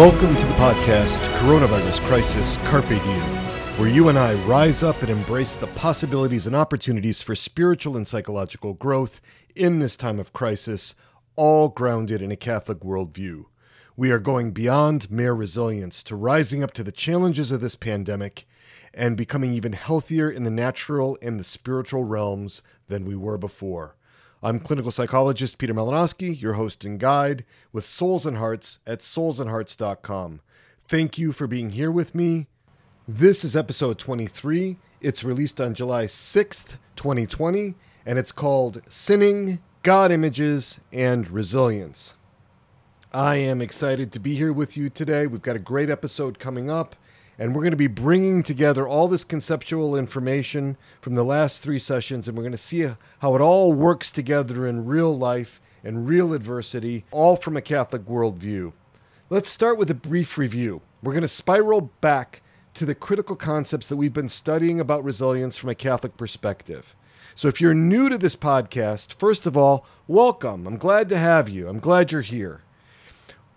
Welcome to the podcast Coronavirus Crisis Carpe Diem, where you and I rise up and embrace the possibilities and opportunities for spiritual and psychological growth in this time of crisis, all grounded in a Catholic worldview. We are going beyond mere resilience to rising up to the challenges of this pandemic and becoming even healthier in the natural and the spiritual realms than we were before. I'm clinical psychologist Peter Malinoski, your host and guide with Souls and Hearts at soulsandhearts.com. Thank you for being here with me. This is episode 23. It's released on July 6th, 2020, and it's called Sinning, God Images, and Resilience. I am excited to be here with you today. We've got a great episode coming up. And we're going to be bringing together all this conceptual information from the last three sessions, and we're going to see how it all works together in real life and real adversity, all from a Catholic worldview. Let's start with a brief review. We're going to spiral back to the critical concepts that we've been studying about resilience from a Catholic perspective. So, if you're new to this podcast, first of all, welcome. I'm glad to have you. I'm glad you're here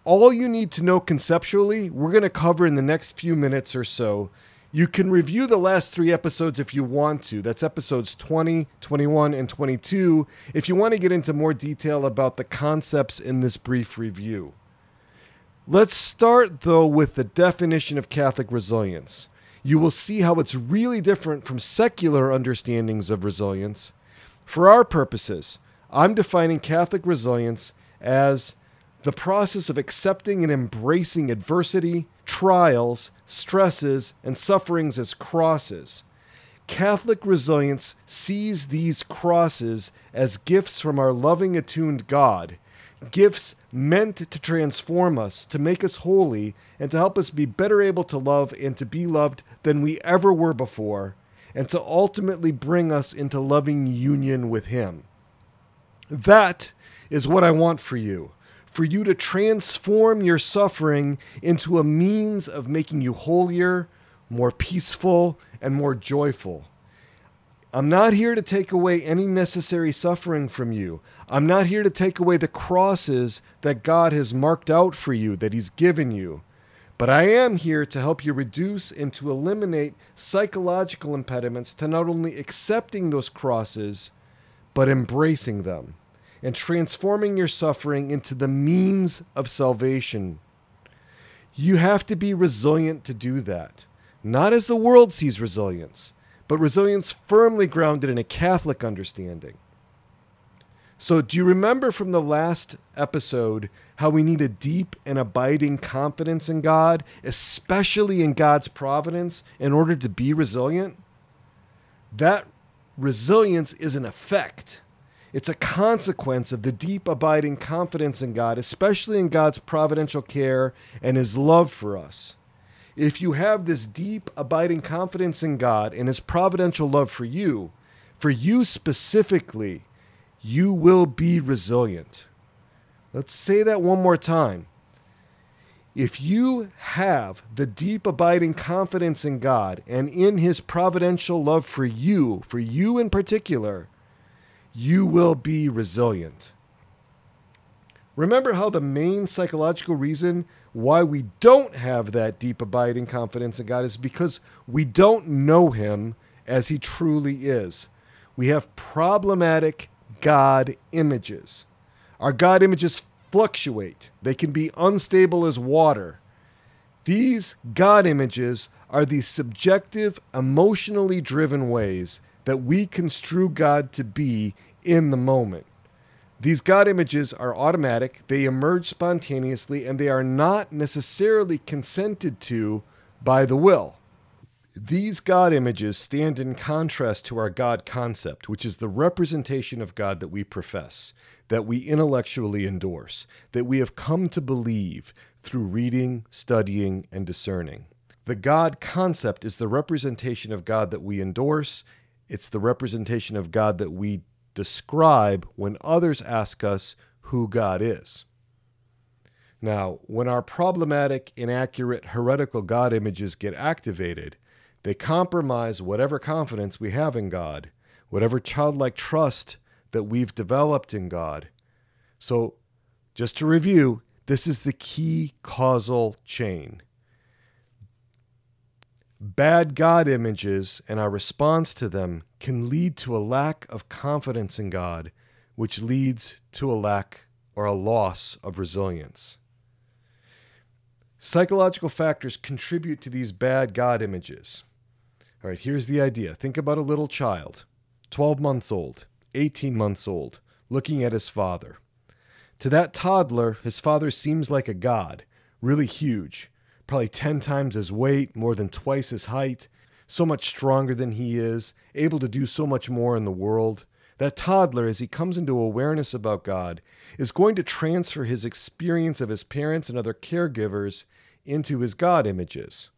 all you need to know conceptually, we're going to cover in the next few minutes or so. You can review the last three episodes if you want to. That's episodes 20, 21, and 22 if you want to get into more detail about the concepts in this brief review. Let's start, though, with the definition of Catholic resilience. You will see how it's really different from secular understandings of resilience. For our purposes, I'm defining Catholic resilience as the process of accepting and embracing adversity, trials, stresses, and sufferings as crosses. Catholic resilience sees these crosses as gifts from our loving, attuned God, gifts meant to transform us, to make us holy, and to help us be better able to love and to be loved than we ever were before, and to ultimately bring us into loving union with Him. That is what I want for you for you to transform your suffering into a means of making you holier, more peaceful, and more joyful. I'm not here to take away any necessary suffering from you. I'm not here to take away the crosses that God has marked out for you, that He's given you. But I am here to help you reduce and to eliminate psychological impediments to not only accepting those crosses, but embracing them and transforming your suffering into the means of salvation. You have to be resilient to do that, not as the world sees resilience, but resilience firmly grounded in a Catholic understanding. So, do you remember from the last episode how we need a deep and abiding confidence in God, especially in God's providence, in order to be resilient? That resilience is an effect. It's a consequence of the deep, abiding confidence in God, especially in God's providential care and His love for us. If you have this deep, abiding confidence in God and His providential love for you, for you specifically, you will be resilient. Let's say that one more time. If you have the deep, abiding confidence in God and in His providential love for you, for you in particular, you will be resilient. Remember how the main psychological reason why we don't have that deep abiding confidence in God is because we don't know Him as He truly is. We have problematic God images. Our God images fluctuate, they can be unstable as water. These God images are the subjective, emotionally driven ways that we construe God to be in the moment. These God images are automatic, they emerge spontaneously, and they are not necessarily consented to by the will. These God images stand in contrast to our God concept, which is the representation of God that we profess, that we intellectually endorse, that we have come to believe through reading, studying, and discerning. The God concept is the representation of God that we endorse it's the representation of God that we describe when others ask us who God is. Now, when our problematic, inaccurate, heretical God images get activated, they compromise whatever confidence we have in God, whatever childlike trust that we've developed in God. So, just to review, This is the key causal chain. Bad God images and our response to them can lead to a lack of confidence in God, which leads to a lack or a loss of resilience. Psychological factors contribute to these bad God images. All right, here's the idea think about a little child, 12 months old, 18 months old, looking at his father. To that toddler, his father seems like a god, really huge, probably 10 times his weight, more than twice his height, so much stronger than he is, able to do so much more in the world. That toddler, as he comes into awareness about God, is going to transfer his experience of his parents and other caregivers into his God images.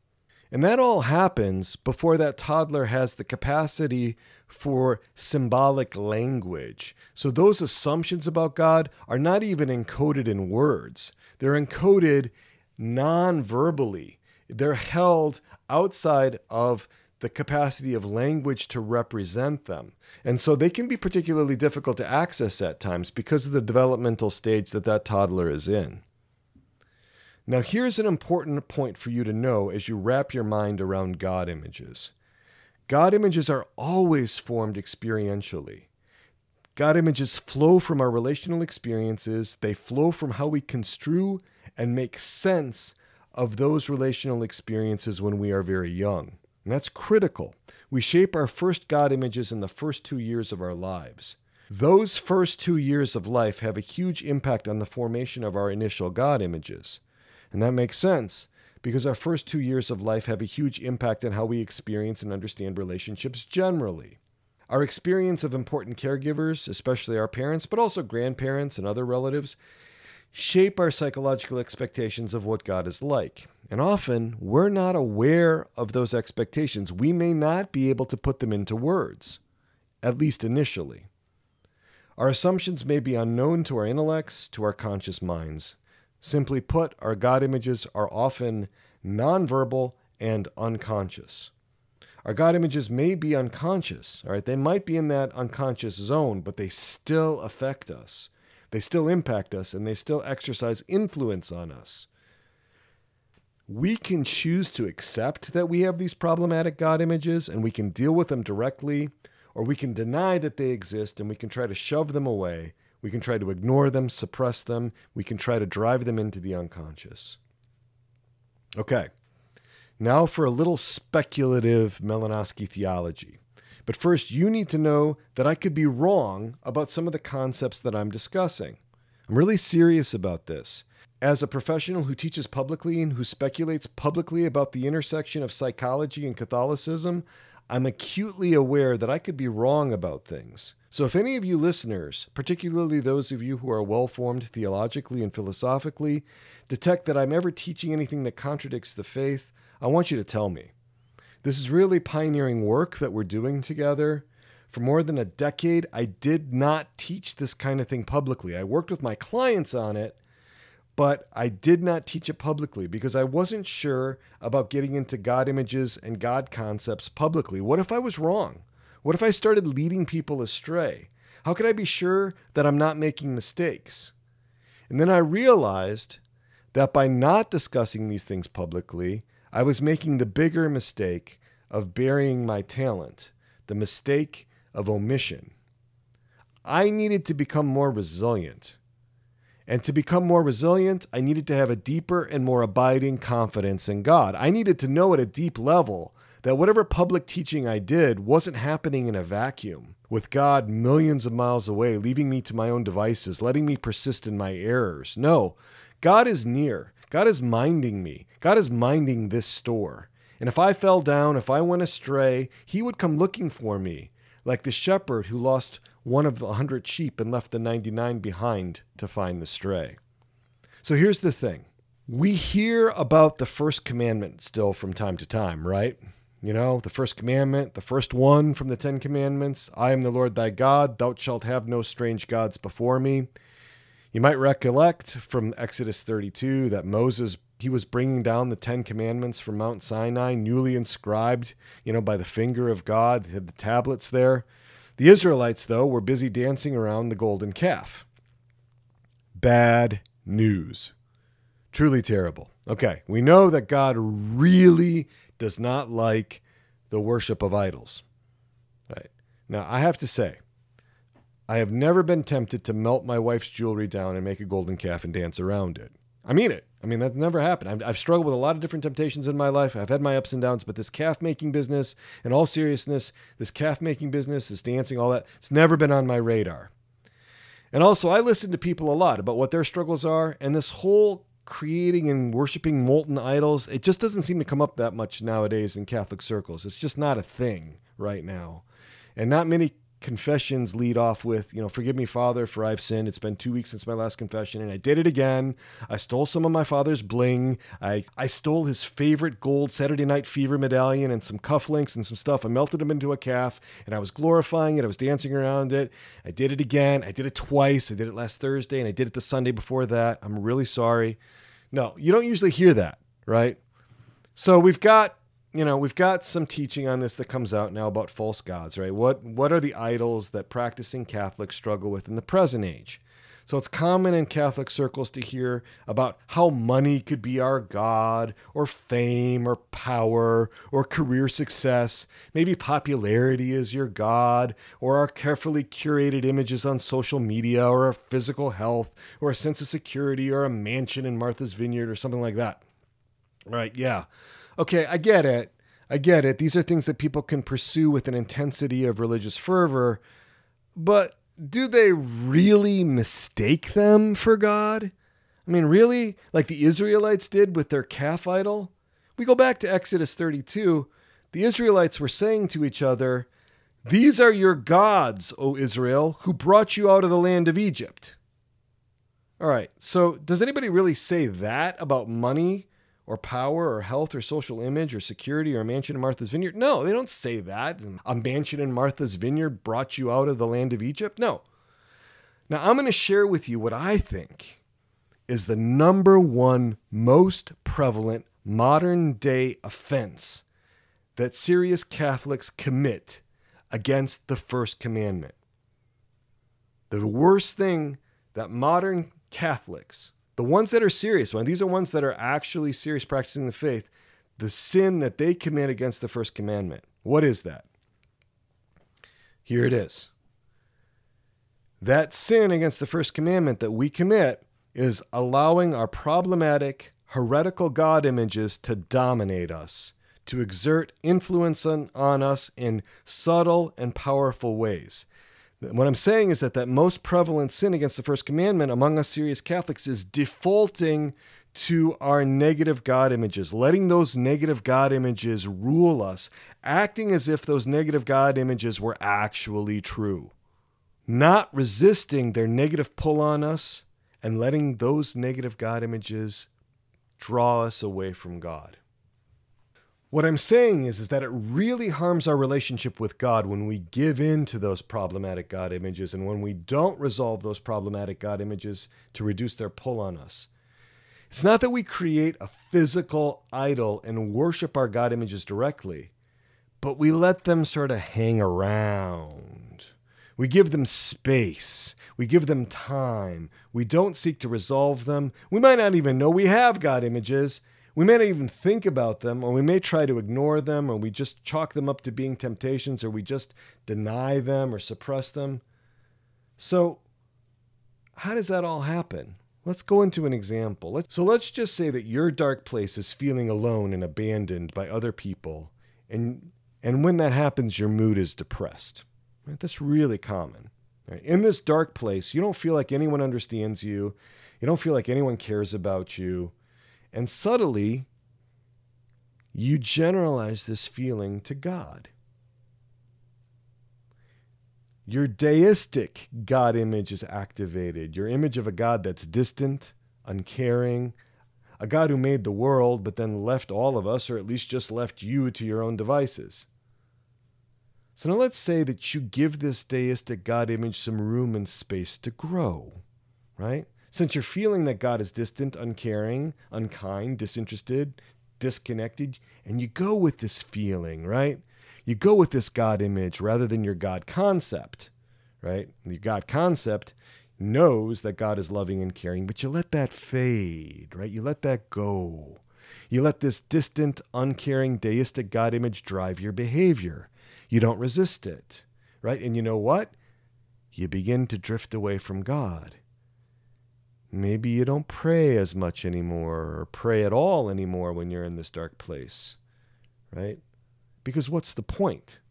And that all happens before that toddler has the capacity for symbolic language. So those assumptions about God are not even encoded in words, they're encoded non verbally. They're held outside of the capacity of language to represent them. And so they can be particularly difficult to access at times because of the developmental stage that that toddler is in. Now, here's an important point for you to know as you wrap your mind around God images God images are always formed experientially. God images flow from our relational experiences, they flow from how we construe and make sense of those relational experiences when we are very young. And that's critical. We shape our first God images in the first two years of our lives. Those first two years of life have a huge impact on the formation of our initial God images. And that makes sense because our first two years of life have a huge impact on how we experience and understand relationships generally. Our experience of important caregivers, especially our parents, but also grandparents and other relatives, shape our psychological expectations of what God is like. And often we're not aware of those expectations. We may not be able to put them into words, at least initially. Our assumptions may be unknown to our intellects, to our conscious minds. Simply put, our God images are often nonverbal and unconscious. Our God images may be unconscious, all right? They might be in that unconscious zone, but they still affect us. They still impact us and they still exercise influence on us. We can choose to accept that we have these problematic God images and we can deal with them directly, or we can deny that they exist and we can try to shove them away we can try to ignore them, suppress them. We can try to drive them into the unconscious. Okay, now for a little speculative Malinoski theology. But first, you need to know that I could be wrong about some of the concepts that I'm discussing. I'm really serious about this. As a professional who teaches publicly and who speculates publicly about the intersection of psychology and Catholicism, I'm acutely aware that I could be wrong about things. So, if any of you listeners, particularly those of you who are well formed theologically and philosophically, detect that I'm ever teaching anything that contradicts the faith, I want you to tell me. This is really pioneering work that we're doing together. For more than a decade, I did not teach this kind of thing publicly. I worked with my clients on it, but I did not teach it publicly because I wasn't sure about getting into God images and God concepts publicly. What if I was wrong? What if I started leading people astray? How could I be sure that I'm not making mistakes? And then I realized that by not discussing these things publicly, I was making the bigger mistake of burying my talent, the mistake of omission. I needed to become more resilient. And to become more resilient, I needed to have a deeper and more abiding confidence in God. I needed to know at a deep level that whatever public teaching I did wasn't happening in a vacuum, with God millions of miles away, leaving me to my own devices, letting me persist in my errors. No, God is near. God is minding me. God is minding this store. And if I fell down, if I went astray, He would come looking for me, like the shepherd who lost one of the hundred sheep and left the 99 behind to find the stray. So here's the thing we hear about the first commandment still from time to time, right? You know, the first commandment, the first one from the Ten Commandments I am the Lord thy God, thou shalt have no strange gods before me. You might recollect from Exodus 32 that Moses he was bringing down the Ten Commandments from Mount Sinai, newly inscribed, you know, by the finger of God. Had the tablets there. The Israelites, though, were busy dancing around the golden calf. Bad news. Truly terrible. Okay, we know that God really does not like the worship of idols. Right. Now, I have to say, I have never been tempted to melt my wife's jewelry down and make a golden calf and dance around it. I mean it. I mean, that's never happened. I've, struggled with a lot of different temptations in my life. I've had my ups and downs, but this calf making business, in all seriousness, this calf making business, this dancing, all that, it's never been on my radar. And also, I listen to people a lot about what their struggles are, and this whole creating and worshiping molten idols, it just doesn't seem to come up that much nowadays in Catholic circles. It's just not a thing right now. And not many confessions lead off with, you know, forgive me, Father, for I've sinned. It's been two weeks since my last confession, and I did it again. I stole some of my father's bling. I, I stole his favorite gold Saturday Night Fever medallion and some cufflinks and some stuff. I melted them into a calf, and I was glorifying it. I was dancing around it. I did it again. I did it twice. I did it last Thursday, and I did it the Sunday before that. I'm really sorry. No, you don't usually hear that, right? So we've got you know, we've got some teaching on this that comes out now about false gods, right? What what are the idols that practicing Catholics struggle with in the present age? So it's common in Catholic circles to hear about how money could be our God, or fame, or power, or career success. Maybe popularity is your God, or our carefully curated images on social media, or our physical health, or a sense of security, or a mansion in Martha's Vineyard, or something like that. Right? Yeah okay, I get it. I get it. These are things that people can pursue with an intensity of religious fervor, but do they really mistake them for God? I mean, really? Like the Israelites did with their calf idol? We go back to Exodus 32. The Israelites were saying to each other, These are your gods, O Israel, who brought you out of the land of Egypt. All right, so does anybody really say that about money or power or health or social image or security or a mansion in Martha's Vineyard. No, they don't say that. A mansion in Martha's Vineyard brought you out of the land of Egypt. No. Now, I'm going to share with you what I think is the number one most prevalent modern day offense that serious Catholics commit against the first commandment. The worst thing that modern Catholics the ones that are serious, one these are ones that are actually serious practicing the faith, the sin that they commit against the first commandment. What is that? Here it is. That sin against the first commandment that we commit is allowing our problematic, heretical God images to dominate us, to exert influence on, on us in subtle and powerful ways. What I'm saying is that that most prevalent sin against the first commandment among us serious Catholics is defaulting to our negative God images, letting those negative God images rule us, acting as if those negative God images were actually true, not resisting their negative pull on us and letting those negative God images draw us away from God. What I'm saying is, is that it really harms our relationship with God when we give in to those problematic God images and when we don't resolve those problematic God images to reduce their pull on us. It's not that we create a physical idol and worship our God images directly, but we let them sort of hang around. We give them space. We give them time. We don't seek to resolve them. We might not even know we have God images we may not even think about them, or we may try to ignore them, or we just chalk them up to being temptations, or we just deny them or suppress them. So, how does that all happen? Let's go into an example. So, let's just say that your dark place is feeling alone and abandoned by other people, and, and when that happens, your mood is depressed. Right? That's really common. Right? In this dark place, you don't feel like anyone understands you, you don't feel like anyone cares about you and subtly, you generalize this feeling to God. Your deistic God image is activated. Your image of a God that's distant, uncaring, a God who made the world but then left all of us, or at least just left you to your own devices. So now let's say that you give this deistic God image some room and space to grow, right? Since you're feeling that God is distant, uncaring, unkind, disinterested, disconnected, and you go with this feeling, right? You go with this God image rather than your God concept, right? Your God concept, knows that God is loving and caring, but you let that fade, right? You let that go. You let this distant, uncaring, deistic God image drive your behavior. You don't resist it, right? And you know what? You begin to drift away from God. Maybe you don't pray as much anymore or pray at all anymore when you're in this dark place, right? Because what's the point?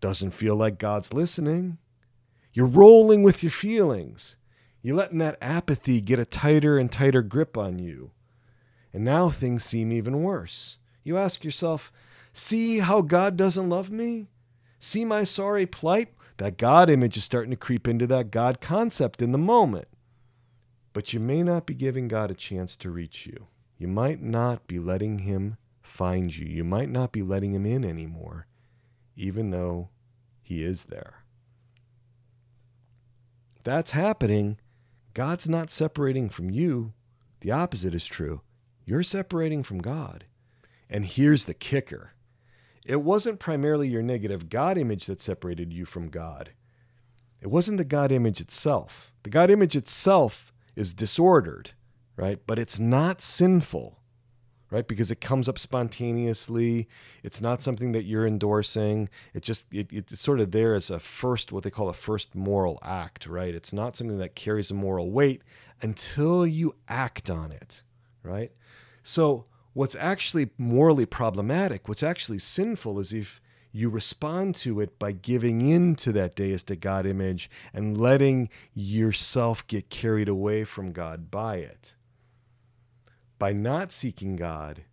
Doesn't feel like God's listening. You're rolling with your feelings. You're letting that apathy get a tighter and tighter grip on you. And now things seem even worse. You ask yourself, see how God doesn't love me? See my sorry plight? That God image is starting to creep into that God concept in the moment. But you may not be giving God a chance to reach you. You might not be letting Him find you. You might not be letting Him in anymore, even though He is there. That's happening. God's not separating from you. The opposite is true. You're separating from God. And here's the kicker it wasn't primarily your negative God image that separated you from God, it wasn't the God image itself. The God image itself is disordered, right? But it's not sinful, right? Because it comes up spontaneously. It's not something that you're endorsing. It just it, it's sort of there as a first what they call a first moral act, right? It's not something that carries a moral weight until you act on it, right? So what's actually morally problematic, what's actually sinful is if you respond to it by giving in to that deistic God image and letting yourself get carried away from God by it. By not seeking God,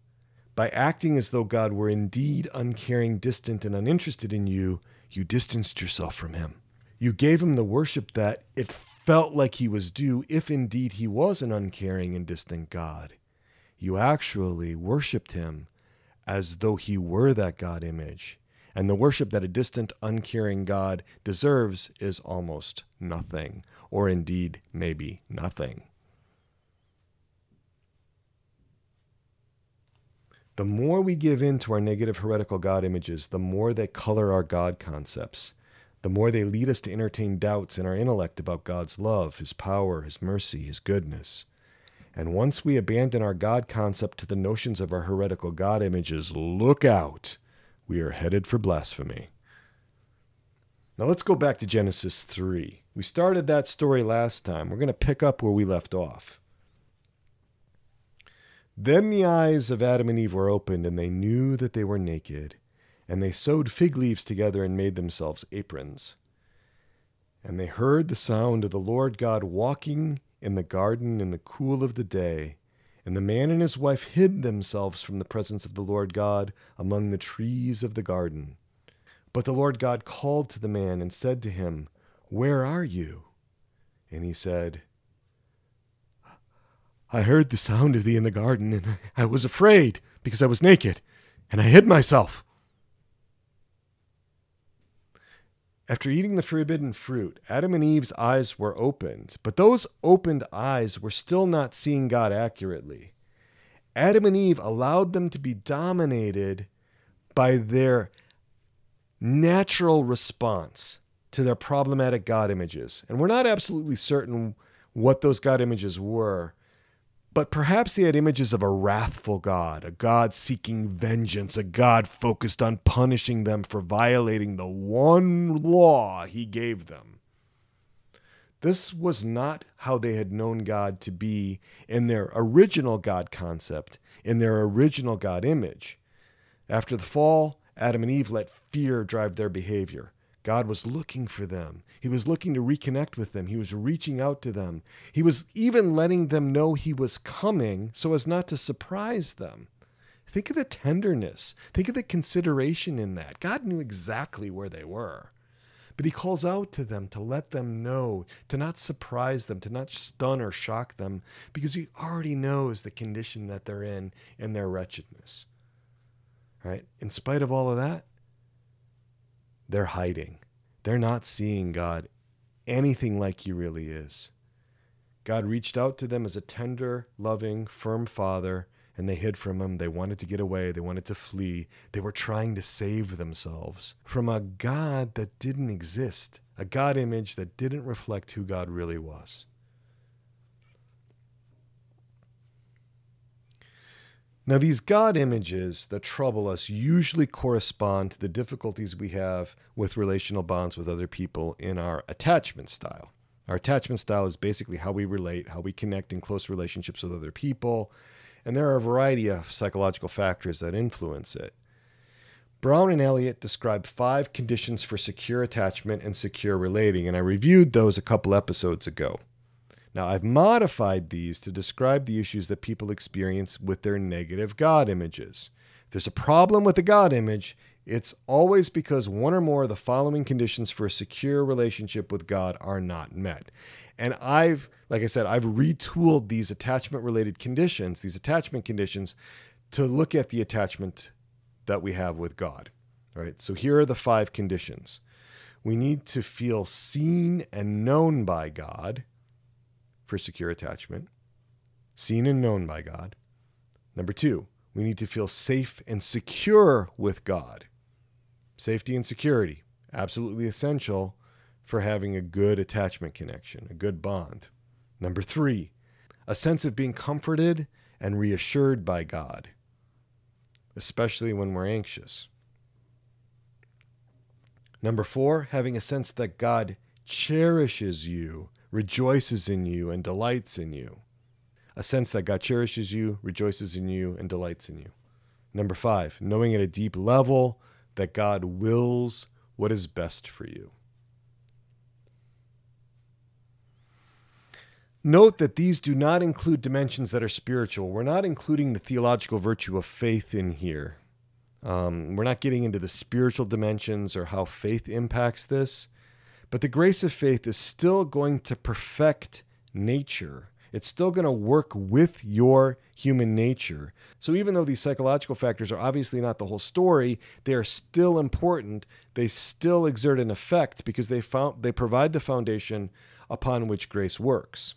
by acting as though God were indeed uncaring, distant, and uninterested in you, you distanced yourself from Him. You gave Him the worship that it felt like He was due if indeed He was an uncaring and distant God. You actually worshiped Him as though He were that God image and the worship that a distant, uncaring God deserves is almost nothing, or indeed maybe nothing. The more we give in to our negative heretical God images, the more they color our God concepts, the more they lead us to entertain doubts in our intellect about God's love, His power, His mercy, His goodness. And once we abandon our God concept to the notions of our heretical God images, look out! We are headed for blasphemy. Now let's go back to Genesis 3. We started that story last time. We're going to pick up where we left off. Then the eyes of Adam and Eve were opened, and they knew that they were naked. And they sewed fig leaves together and made themselves aprons. And they heard the sound of the Lord God walking in the garden in the cool of the day. And the man and his wife hid themselves from the presence of the Lord God among the trees of the garden. But the Lord God called to the man and said to him, Where are you? And he said, I heard the sound of thee in the garden, and I was afraid because I was naked, and I hid myself. After eating the forbidden fruit, Adam and Eve's eyes were opened, but those opened eyes were still not seeing God accurately. Adam and Eve allowed them to be dominated by their natural response to their problematic God images. And we're not absolutely certain what those God images were, but perhaps they had images of a wrathful God, a God seeking vengeance, a God focused on punishing them for violating the one law he gave them. This was not how they had known God to be in their original God concept, in their original God image. After the fall, Adam and Eve let fear drive their behavior. God was looking for them. He was looking to reconnect with them. He was reaching out to them. He was even letting them know He was coming so as not to surprise them. Think of the tenderness. Think of the consideration in that. God knew exactly where they were. But He calls out to them to let them know, to not surprise them, to not stun or shock them, because He already knows the condition that they're in and their wretchedness. Right? In spite of all of that, they're hiding. They're not seeing God anything like He really is. God reached out to them as a tender, loving, firm father, and they hid from him. They wanted to get away. They wanted to flee. They were trying to save themselves from a God that didn't exist, a God image that didn't reflect who God really was. Now, these God images that trouble us usually correspond to the difficulties we have with relational bonds with other people in our attachment style. Our attachment style is basically how we relate, how we connect in close relationships with other people, and there are a variety of psychological factors that influence it. Brown and Elliott describe five conditions for secure attachment and secure relating, and I reviewed those a couple episodes ago. Now, I've modified these to describe the issues that people experience with their negative God images. If there's a problem with the God image, it's always because one or more of the following conditions for a secure relationship with God are not met. And I've, like I said, I've retooled these attachment related conditions, these attachment conditions, to look at the attachment that we have with God. All right. So here are the five conditions. We need to feel seen and known by God for secure attachment, seen and known by God. Number two, we need to feel safe and secure with God. Safety and security, absolutely essential for having a good attachment connection, a good bond. Number three, a sense of being comforted and reassured by God, especially when we're anxious. Number four, having a sense that God cherishes you rejoices in you and delights in you. A sense that God cherishes you, rejoices in you, and delights in you. Number five, knowing at a deep level that God wills what is best for you. Note that these do not include dimensions that are spiritual. We're not including the theological virtue of faith in here. Um, we're not getting into the spiritual dimensions or how faith impacts this. But the grace of faith is still going to perfect nature. It's still going to work with your human nature. So, even though these psychological factors are obviously not the whole story, they are still important. They still exert an effect because they, found, they provide the foundation upon which grace works.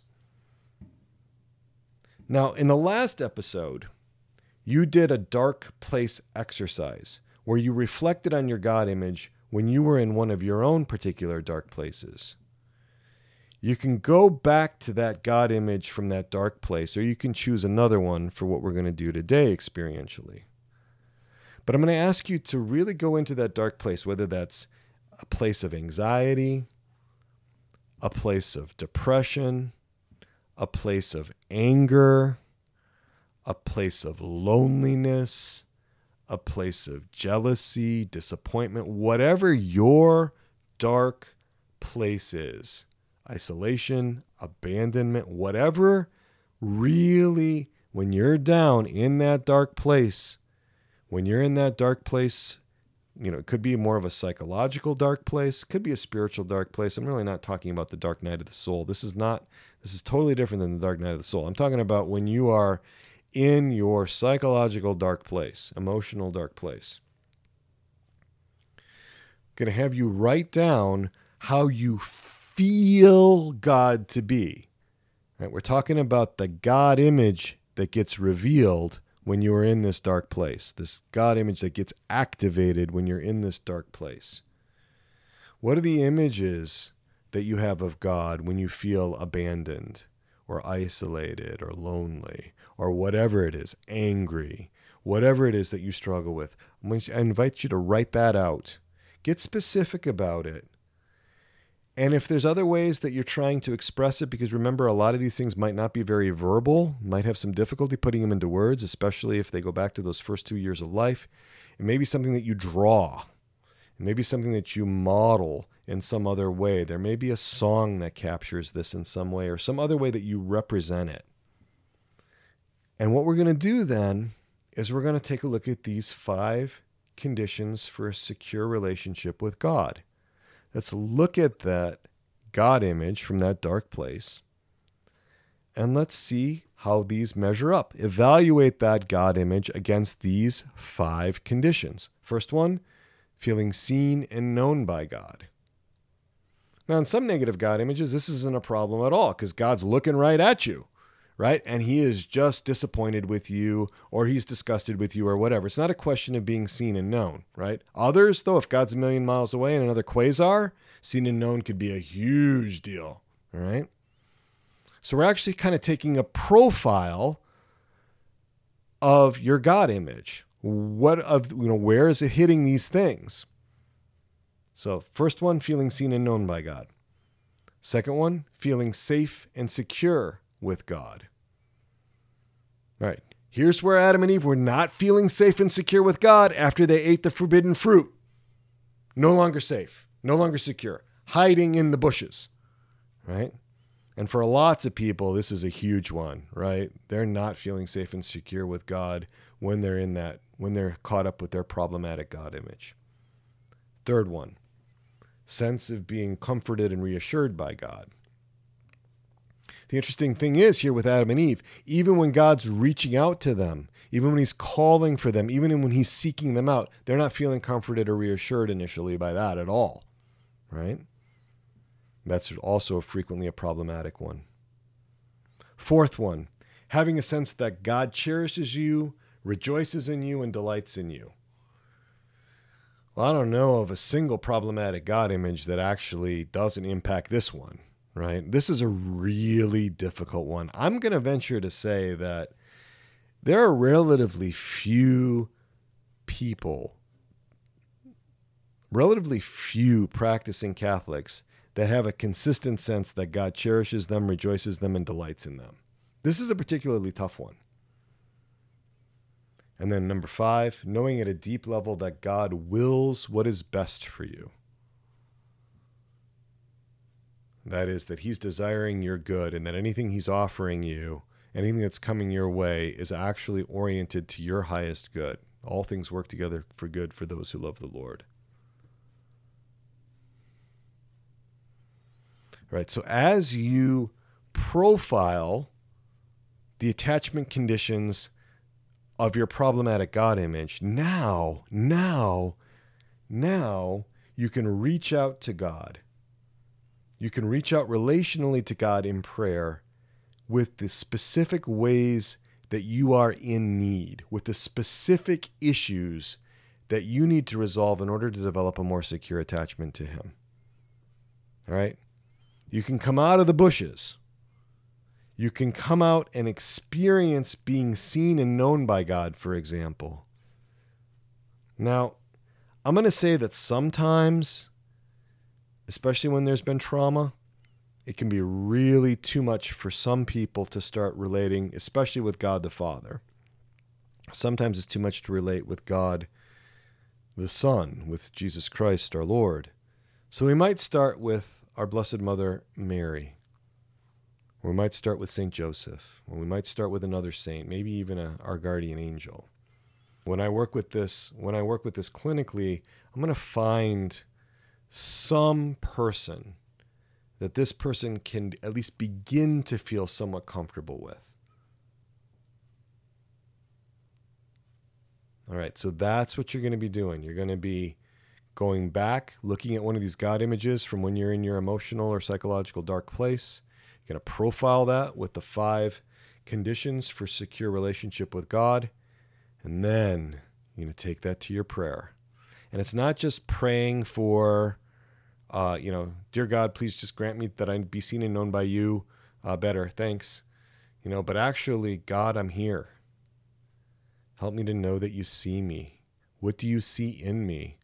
Now, in the last episode, you did a dark place exercise where you reflected on your God image when you were in one of your own particular dark places. You can go back to that God image from that dark place, or you can choose another one for what we're going to do today experientially. But I'm going to ask you to really go into that dark place, whether that's a place of anxiety, a place of depression, a place of anger, a place of loneliness, a place of jealousy, disappointment, whatever your dark place is isolation, abandonment, whatever really, when you're down in that dark place, when you're in that dark place, you know, it could be more of a psychological dark place, could be a spiritual dark place. I'm really not talking about the dark night of the soul. This is not, this is totally different than the dark night of the soul. I'm talking about when you are in your psychological dark place, emotional dark place. Going to have you write down how you feel God to be. Right? We're talking about the God image that gets revealed when you are in this dark place, this God image that gets activated when you're in this dark place. What are the images that you have of God when you feel abandoned or isolated or lonely or whatever it is, angry, whatever it is that you struggle with. I invite you to write that out. Get specific about it. And if there's other ways that you're trying to express it, because remember, a lot of these things might not be very verbal, might have some difficulty putting them into words, especially if they go back to those first two years of life. It may be something that you draw, it may be something that you model in some other way. There may be a song that captures this in some way, or some other way that you represent it. And what we're going to do then is we're going to take a look at these five conditions for a secure relationship with God. Let's look at that God image from that dark place and let's see how these measure up. Evaluate that God image against these five conditions. First one, feeling seen and known by God. Now, in some negative God images, this isn't a problem at all because God's looking right at you right? And he is just disappointed with you or he's disgusted with you or whatever. It's not a question of being seen and known, right? Others, though, if God's a million miles away in another quasar, seen and known could be a huge deal, all right? So we're actually kind of taking a profile of your God image. What of you know, where is it hitting these things? So, first one, feeling seen and known by God. Second one, feeling safe and secure with God. All right. Here's where Adam and Eve were not feeling safe and secure with God after they ate the forbidden fruit. No longer safe, no longer secure, hiding in the bushes, right? And for lots of people, this is a huge one, right? They're not feeling safe and secure with God when they're in that, when they're caught up with their problematic God image. Third one, sense of being comforted and reassured by God. The interesting thing is here with Adam and Eve, even when God's reaching out to them, even when he's calling for them, even when he's seeking them out, they're not feeling comforted or reassured initially by that at all. Right? That's also frequently a problematic one. Fourth one, having a sense that God cherishes you, rejoices in you, and delights in you. Well, I don't know of a single problematic God image that actually doesn't impact this one right? This is a really difficult one. I'm going to venture to say that there are relatively few people, relatively few practicing Catholics that have a consistent sense that God cherishes them, rejoices them, and delights in them. This is a particularly tough one. And then number five, knowing at a deep level that God wills what is best for you. That is, that He's desiring your good and that anything He's offering you, anything that's coming your way, is actually oriented to your highest good. All things work together for good for those who love the Lord. Right. So as you profile the attachment conditions of your problematic God image, now, now, now you can reach out to God you can reach out relationally to God in prayer with the specific ways that you are in need, with the specific issues that you need to resolve in order to develop a more secure attachment to Him. All right? You can come out of the bushes. You can come out and experience being seen and known by God, for example. Now, I'm going to say that sometimes especially when there's been trauma, it can be really too much for some people to start relating, especially with God the Father. Sometimes it's too much to relate with God the Son, with Jesus Christ our Lord. So we might start with our Blessed Mother Mary. We might start with St. Joseph. Or we might start with another saint, maybe even a, our guardian angel. When I work with this, when I work with this clinically, I'm going to find some person that this person can at least begin to feel somewhat comfortable with. All right, so that's what you're going to be doing. You're going to be going back, looking at one of these God images from when you're in your emotional or psychological dark place. Going to profile that with the five conditions for secure relationship with God. And then you're going to take that to your prayer. And it's not just praying for, uh, you know, dear God, please just grant me that I be seen and known by you uh, better. Thanks. You know, but actually, God, I'm here. Help me to know that you see me. What do you see in me?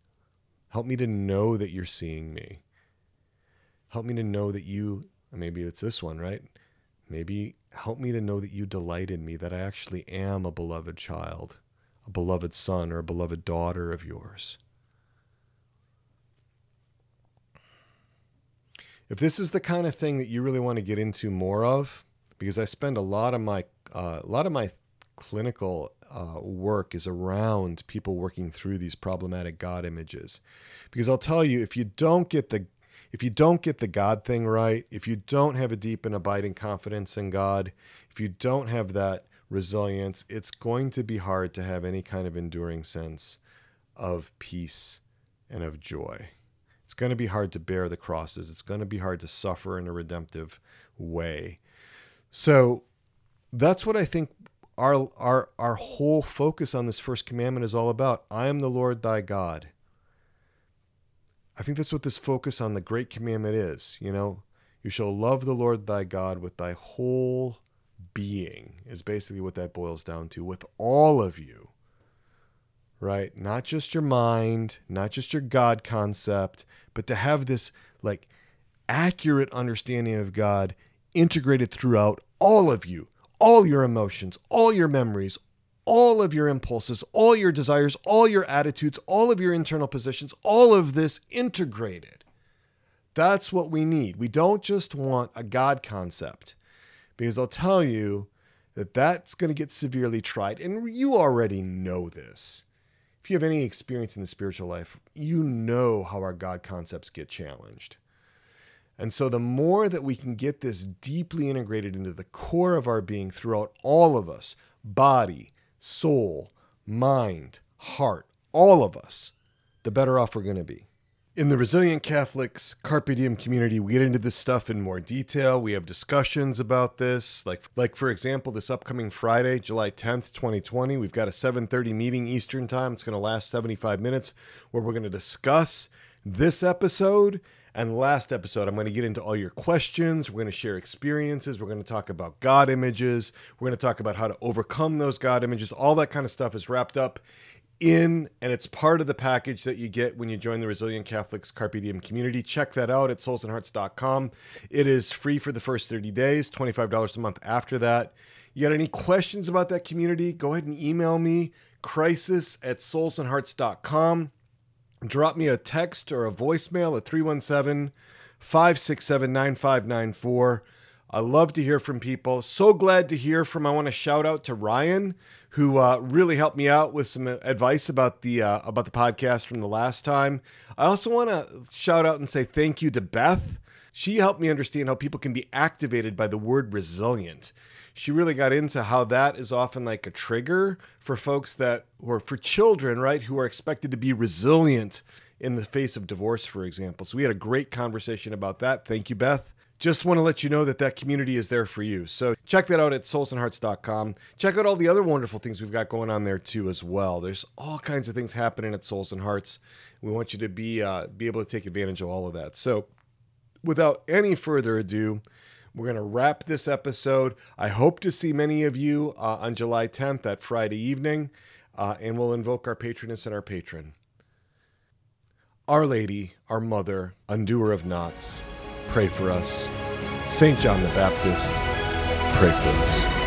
Help me to know that you're seeing me. Help me to know that you, maybe it's this one, right? Maybe help me to know that you delight in me, that I actually am a beloved child, a beloved son or a beloved daughter of yours. if this is the kind of thing that you really want to get into more of, because I spend a lot of my uh, a lot of my clinical uh, work is around people working through these problematic God images, because I'll tell you if you don't get the if you don't get the God thing right, if you don't have a deep and abiding confidence in God, if you don't have that resilience, it's going to be hard to have any kind of enduring sense of peace and of joy. It's going to be hard to bear the crosses. It's going to be hard to suffer in a redemptive way. So, that's what I think our our our whole focus on this first commandment is all about. I am the Lord thy God. I think that's what this focus on the great commandment is, you know. You shall love the Lord thy God with thy whole being is basically what that boils down to with all of you. Right? Not just your mind, not just your God concept, but to have this like accurate understanding of God integrated throughout all of you, all your emotions, all your memories, all of your impulses, all your desires, all your attitudes, all of your internal positions, all of this integrated. That's what we need. We don't just want a God concept because I'll tell you that that's going to get severely tried. And you already know this. If you have any experience in the spiritual life, you know how our God concepts get challenged. And so, the more that we can get this deeply integrated into the core of our being throughout all of us body, soul, mind, heart, all of us the better off we're going to be. In the Resilient Catholics Carpe Diem community, we get into this stuff in more detail. We have discussions about this. Like, like for example, this upcoming Friday, July 10th, 2020, we've got a 7:30 meeting Eastern Time. It's going to last 75 minutes where we're going to discuss this episode and last episode, I'm going to get into all your questions. We're going to share experiences. We're going to talk about God images. We're going to talk about how to overcome those God images. All that kind of stuff is wrapped up in, and it's part of the package that you get when you join the Resilient Catholics Carpe Diem community. Check that out at soulsandhearts.com. It is free for the first 30 days, $25 a month after that. You got any questions about that community? Go ahead and email me, crisis at soulsandhearts.com drop me a text or a voicemail at 317 567 9594. I love to hear from people. So glad to hear from. I want to shout out to Ryan, who uh, really helped me out with some advice about the uh, about the podcast from the last time. I also want to shout out and say thank you to Beth. She helped me understand how people can be activated by the word resilient she really got into how that is often like a trigger for folks that, or for children, right, who are expected to be resilient in the face of divorce, for example. So we had a great conversation about that. Thank you, Beth. Just want to let you know that that community is there for you. So check that out at soulsandhearts.com. Check out all the other wonderful things we've got going on there too as well. There's all kinds of things happening at Souls and Hearts. We want you to be uh, be able to take advantage of all of that. So without any further ado, we're going to wrap this episode. I hope to see many of you uh, on July 10th, that Friday evening, uh, and we'll invoke our patroness and our patron. Our Lady, our Mother, undoer of knots, pray for us. St. John the Baptist, pray for us.